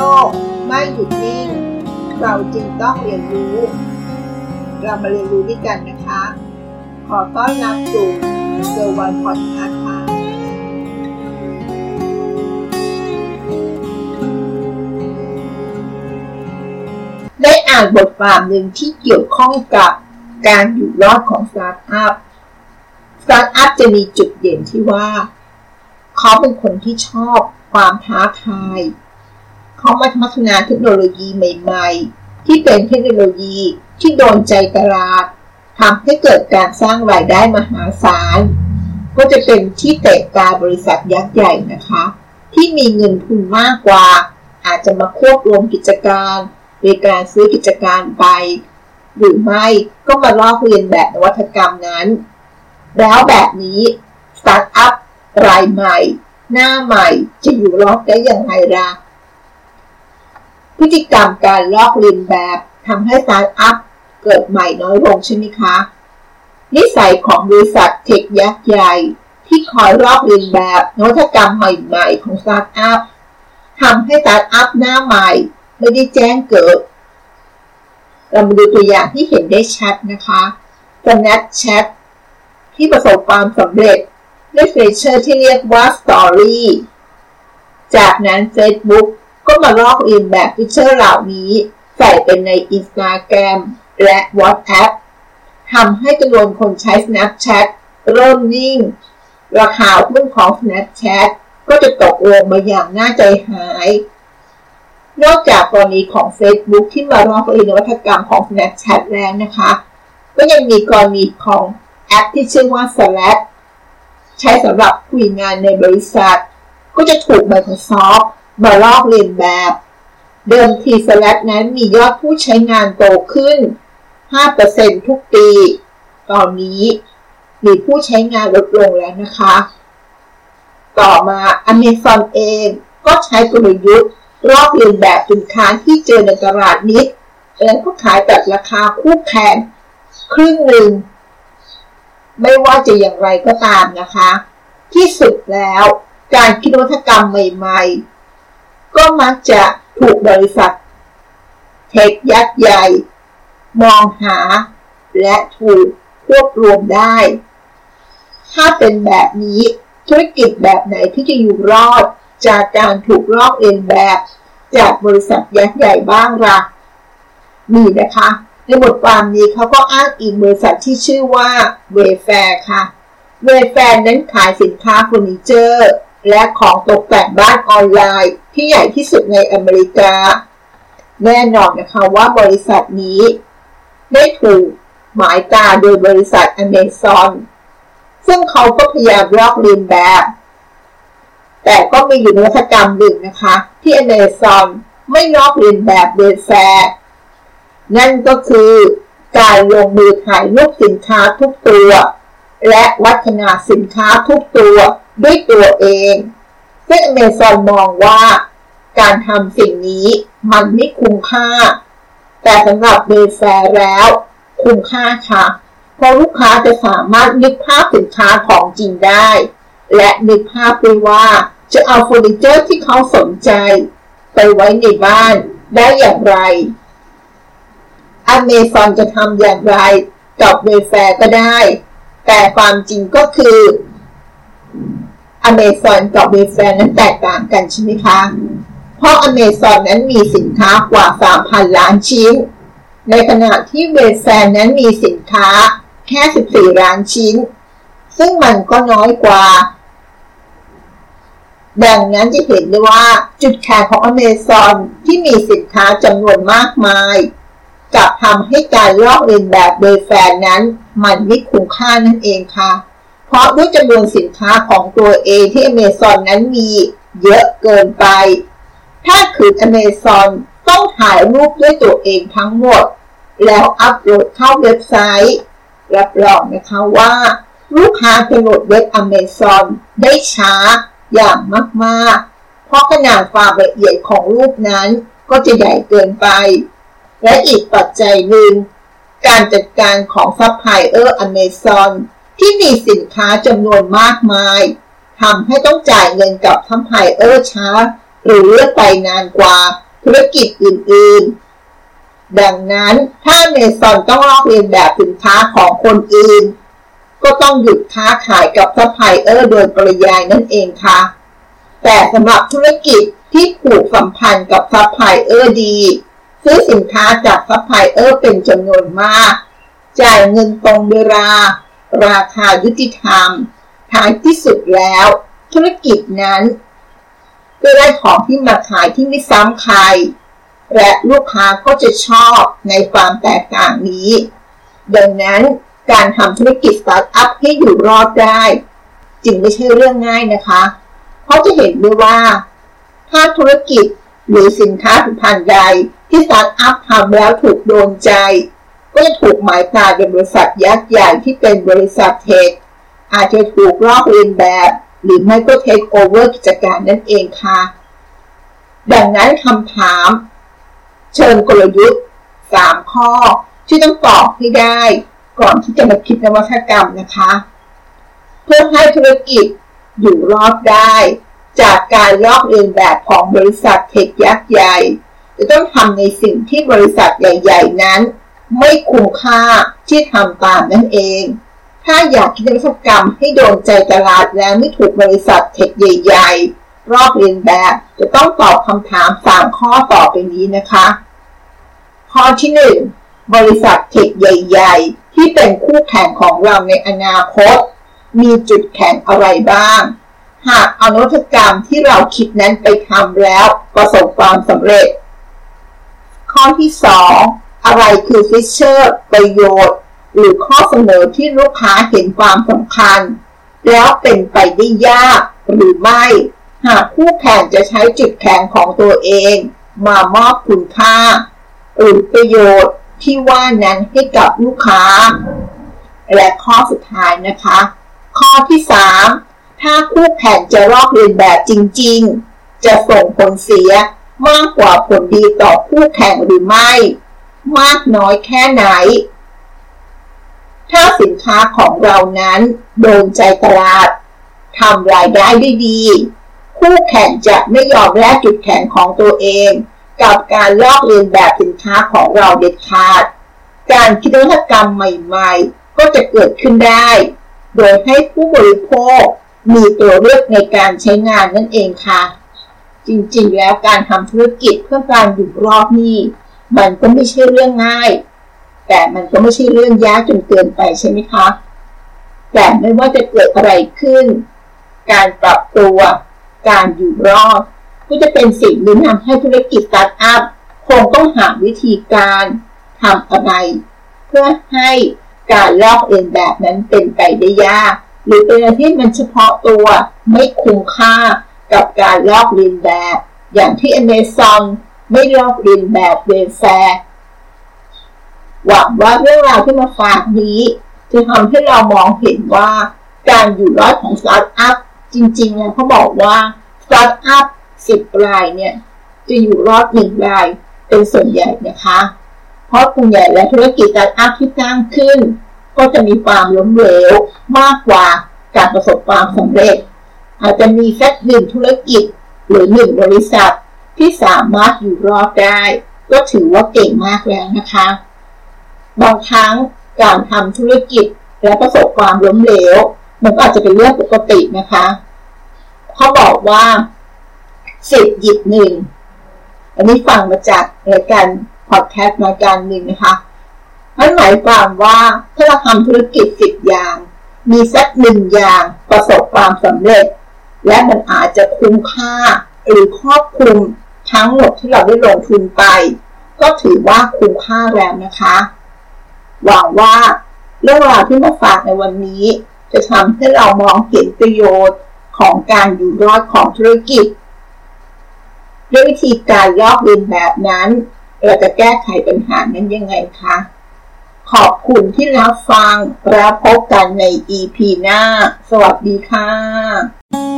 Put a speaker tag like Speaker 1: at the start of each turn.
Speaker 1: โลกไม่หยุดนิ่ง เราจึงต้องเรียนรู้ เรามาเรียนรู้ด้วยกันนะคะ ขอต้อนรับสู่เซอร์วันพอดแคสต์ค่ะได้อ่านบทความหนึ่งที่เกี่ยวข้องกับการอยู่รอดของสตาร์ทอัพ สตาร์ทอัพจะมีจุดเด่นที่ว่า เขาเป็นคนที่ชอบความท้าทาย เขามาพัฒนาเทคโนโลยีใหม่ๆ ที่เป็นเทคโนโลยีที่โดนใจตลาดทำให้เกิดการสร้างรายได้มหาศาล ก็จะเป็นที่เตะตาบริษัทยักษ์ใหญ่นะคะ ที่มีเงินทุนมากกว่า อาจจะมาควบรวมกิจการโดยการซื้อกิจการไป หรือไม่ก็มาลอกเรียนแบบนวัตกรรมนั้น แล้วแบบนี้สตาร์ทอัพรายใหม่ หน้าใหม่จะอยู่รอดได้อย่างไรล่ะ พฤติกรรมการลอกเลียนแบบทำให้สตาร์ทอัพเกิดใหม่น้อยลงใช่ไหมคะ นิสัยของบริษัท tech ยักษ์ใหญ่ ที่คอยลอกเลียนแบบนวัตกรรมใหม่ๆของสตาร์ทอัพทำให้สตาร์ทอัพหน้าใหม่ไม่ได้แจ้งเกิด เรามาดูตัวอย่างที่เห็นได้ชัดนะคะ Snapchat ที่ประสบความสำเร็จด้วยฟีเจอร์ที่เรียกว่า Story จากนั้น Facebook ก็มาลอกเลียนแบบฟีเจอร์เหล่านี้ ใส่เป็นใน Instagram และ WhatsApp ทำให้จำนวนคนใช้ Snapchat เริ่มนิ่ง ราคาหุ้นของ Snapchat ก็จะตกลงมาอย่างน่าใจหาย นอกจากกรณีของ Facebook ที่มาลอกเลียนนวัตกรรมของ Snapchat แล้วนะคะ ก็ยังมีกรณีของแอปที่ชื่อว่า Slack ใช้สำหรับคุยงานในบริษัท ก็จะถูก Microsoft มาลอกเลียนแบบ เดิมที Slack นั้นมียอดผู้ใช้งานโตขึ้น 5%ทุกปี ตอนนี้มีผู้ใช้งานลดลงแล้วนะคะ ต่อมา Amazon เองก็ใช้กลยุทธ์ลอกเลียนแบบสินค้าที่เจอในตลาดนิดแล้วก็ขายแต่ราคาคู่แข่งครึ่งหนึ่ง ไม่ว่าจะอย่างไรก็ตามนะคะ ที่สุดแล้วการคิดนวัตกรรมใหม่ๆ ก็มักจะถูกบริษัท เทคยักษ์ใหญ่ มองหา และถูกควบรวมได้ ถ้าเป็นแบบนี้ธุรกิจแบบไหนที่จะอยู่รอด จากการถูกลอกเลียนแบบ จากบริษัทยักษ์ใหญ่บ้างล่ะมีนะคะในบทความนี้เขาก็อ้างอิงบริษัทที่ชื่อว่าเวแฟร์ค่ะเวแฟร์นั้นขายสินค้าเฟอร์นิเจอร์ และของตกแต่งบ้านออนไลน์ ที่ใหญ่ที่สุดในอเมริกา แน่นอนนะคะว่าบริษัทนี้ ได้ถูกหมายตาโดยบริษัทอเมซอนซึ่งเขาก็พยายามลอกเลียนแบบ แต่ก็มีอยู่นวัตกรรมหนึ่งนะคะ ที่อเมซอนไม่ลอกเลียนแบบเดนแฟร์นั่นก็คือการลงมือถ่ายรูปสินค้าทุกตัว และวัฒนาสินค้าทุกตัว ด้วยตัวเอง ซึ่งอเมซอนมองว่า การทำสิ่งนี้มันไม่คุ้มค่า แต่สำหรับเวแฟร์แล้ว คุ้มค่าค่ะ เพราะลูกค้าจะสามารถนึกภาพสินค้าของจริงได้ และนึกภาพไปว่าจะเอาเฟอร์นิเจอร์ที่เขาสนใจ ไปไว้ในบ้านได้อย่างไรอเมซอนจะทำอย่างไรกับเวแฟร์ก็ได้ แต่ความจริงก็คือ อเมซอนกับเวแฟร์นั้นแตกต่างกันใช่ไหมคะ เพราะอเมซอนนั้นมีสินค้ากว่า 3,000 ล้านชิ้น ในขณะที่เวแฟร์นั้นมีสินค้าแค่ 14 ล้านชิ้น ซึ่งมันก็น้อยกว่า ดังนั้นจะเห็นได้ว่าจุดแข็งของอเมซอนที่มีสินค้าจำนวนมากมายกลับทำให้การลอกเลียนแบบโดยเวแฟร์นั้น มันไม่คุ้มค่านั่นเองค่ะ เพราะด้วยจำนวนสินค้าของตัวเองที่อเมซอนนั้นมีเยอะเกินไป ถ้าคืออเมซอนต้องถ่ายรูปด้วยตัวเองทั้งหมด แล้วอัปโหลดเข้าเว็บไซต์ รับรองนะคะว่า ลูกค้าจะโหลดเว็บอเมซอนได้ช้าอย่างมากๆ เพราะขนาดความละเอียดของรูปนั้นก็จะใหญ่เกินไป และอีกปัจจัยหนึ่ง การจัดการของซัพพลายเออร์อเมซอน ที่มีสินค้าจำนวนมากมายทำให้ต้องจ่ายเงินกับซัพพลายเออร์ช้า หรือเลือกไปนานกว่าธุรกิจอื่นๆ ดังนั้นถ้าอเมซอนต้องลอกเลียนแบบสินค้าของคนอื่น ก็ต้องหยุดค้าขายกับซัพพลายเออร์โดยปริยายนั่นเองค่ะ แต่สำหรับธุรกิจที่ผูกสัมพันธ์กับซัพพลายเออร์ดี ซื้อสินค้าจากซัพพลายเออร์เป็นจำนวนมาก จ่ายเงินตรงเวลา ราคายุติธรรมท้ายที่สุดแล้ว ธุรกิจนั้นก็ได้ของที่มาขายที่ไม่ซ้ำใคร และลูกค้าก็จะชอบในความแตกต่างนี้ ดังนั้นการทำธุรกิจสตาร์ทอัพให้อยู่รอดได้ จึงไม่ใช่เรื่องง่ายนะคะ เพราะจะเห็นได้ว่า ถ้าธุรกิจหรือสินค้าผลิตภัณฑ์ใดที่สตาร์ทอัพทำแล้วถูกโดนใจ ก็จะถูกหมายตาเป็นบริษัทยักษ์ใหญ่ที่เป็นบริษัท tech อาจจะถูกลอกเลียนแบบ หรือไม่ก็เทคโอเวอร์กิจการนั่นเองค่ะ ดังนั้นคำถาม เชิงกลยุทธ์ 3 ข้อที่ต้องตอบให้ได้ ก่อนที่จะมาคิดนวัตกรรมนะคะ เพื่อให้ธุรกิจอยู่รอดได้ จากการลอกเลียนแบบของบริษัทเทคยักษ์ใหญ่ จะต้องทำในสิ่งที่บริษัทใหญ่ ๆ นั้น ไม่คุ้มค่าที่ทำตามนั่นเอง ถ้าอยากคิดนวัตกรรมให้โดนใจตลาดและไม่ถูกบริษัทเทคใหญ่ๆ รอบเรียนแบบจะต้องตอบคำถามสามข้อต่อไปนี้นะคะ ข้อที่หนึ่งบริษัทเทคใหญ่ ๆ ที่เป็นคู่แข่งของเราในอนาคต มีจุดแข็งอะไรบ้าง หากเอานวัตกรรมที่เราคิดนั้นไปทำแล้วประสบความสำเร็จ ข้อที่ส อะไรคือฟิชเชอร์ประโยชน์ หรือข้อเสนอที่ลูกค้าเห็นความสำคัญ แล้วเป็นไปได้ยากหรือไม่ หากคู่แข่งจะใช้จุดแข็งของตัวเอง มามอบคุณค่า หรือประโยชน์ที่ว่านั้นให้กับลูกค้า และข้อสุดท้ายนะคะ ข้อที่ 3 ถ้าคู่แข่งจะลอกเลียนแบบจริง ๆ จะส่งผลเสียมากกว่าผลดีต่อคู่แข่งหรือไม่ มากน้อยแค่ไหน ถ้าสินค้าของเรานั้นโดนใจตลาดทำรายได้ได้ดี คู่แข่งจะไม่ยอมแลกจุดแข็งของตัวเอง กับการลอกเลียนแบบสินค้าของเราเด็ดขาด การคิดนวัตกรรมใหม่ๆ ก็จะเกิดขึ้นได้ โดยให้ผู้บริโภคมีตัวเลือกในการใช้งานนั่นเองค่ะ จริงๆ แล้วการทำธุรกิจเพื่อการอยู่รอดนี่ มันก็ไม่ใช่เรื่องง่าย แต่มันก็ไม่ใช่เรื่องยากจนเกินไปใช่ไหมคะ แต่ไม่ว่าจะเกิดอะไรขึ้น การปรับตัว การอยู่รอดก็จะเป็นสิ่งที่ทำให้ธุรกิจสตาร์ทอัพคงต้องหาวิธีการทำอะไร เพื่อให้การลอกเลียนแบบนั้นเป็นไปได้ยาก หรือเป็นอะไรที่มันเฉพาะตัวไม่คุ้มค่ากับการลอกเลียนแบบ อย่างที่อเมซอน ไม่ลอกเลียนแบบ Wayfair หวังว่าเรื่องราวที่มาฝากนี้ จะทำให้เรามองเห็นว่า การอยู่รอดของสตาร์ทอัพจริงๆแล้วเขาบอกว่าสตาร์ทอัพสิบรายเนี่ย จะอยู่รอดหนึ่งรายเป็นส่วนใหญ่นะคะ เพราะส่วนใหญ่และธุรกิจสตาร์ทอัพที่สร้างขึ้น ก็จะมีความล้มเหลวมากกว่าการประสบความสำเร็จ อาจจะมีแค่หนึ่งธุรกิจหรือหนึ่งบริษัท ที่สามารถอยู่รอดได้ ก็ถือว่าเก่งมากแล้วนะคะ บางครั้งการทำธุรกิจและประสบความล้มเหลว มันก็อาจจะเป็นเรื่องปกตินะคะเขาบอกว่าสิบหยิบหนึ่งอันนี้ฟังมาจากรายการพอดแคสต์รายการหนึ่งนะคะนั่นหมายความว่าถ้าเราทำธุรกิจสิบอย่าง มีสักหนึ่งอย่างประสบความสำเร็จ และมันอาจจะคุ้มค่าหรือครอบคลุม ทั้งหมดที่เราได้ลงทุนไป ก็ถือว่าคุ้มค่าแล้วนะคะ หวังว่าเรื่องราวที่มาฝากในวันนี้ จะทำให้เรามองเห็นประโยชน์ของการอยู่รอดของธุรกิจ ด้วยวิธีการลอกเลียนแบบนั้น เราจะแก้ไขปัญหานั้นยังไงคะ ขอบคุณที่รับฟังแล้วพบกันใน EP หน้า สวัสดีค่ะ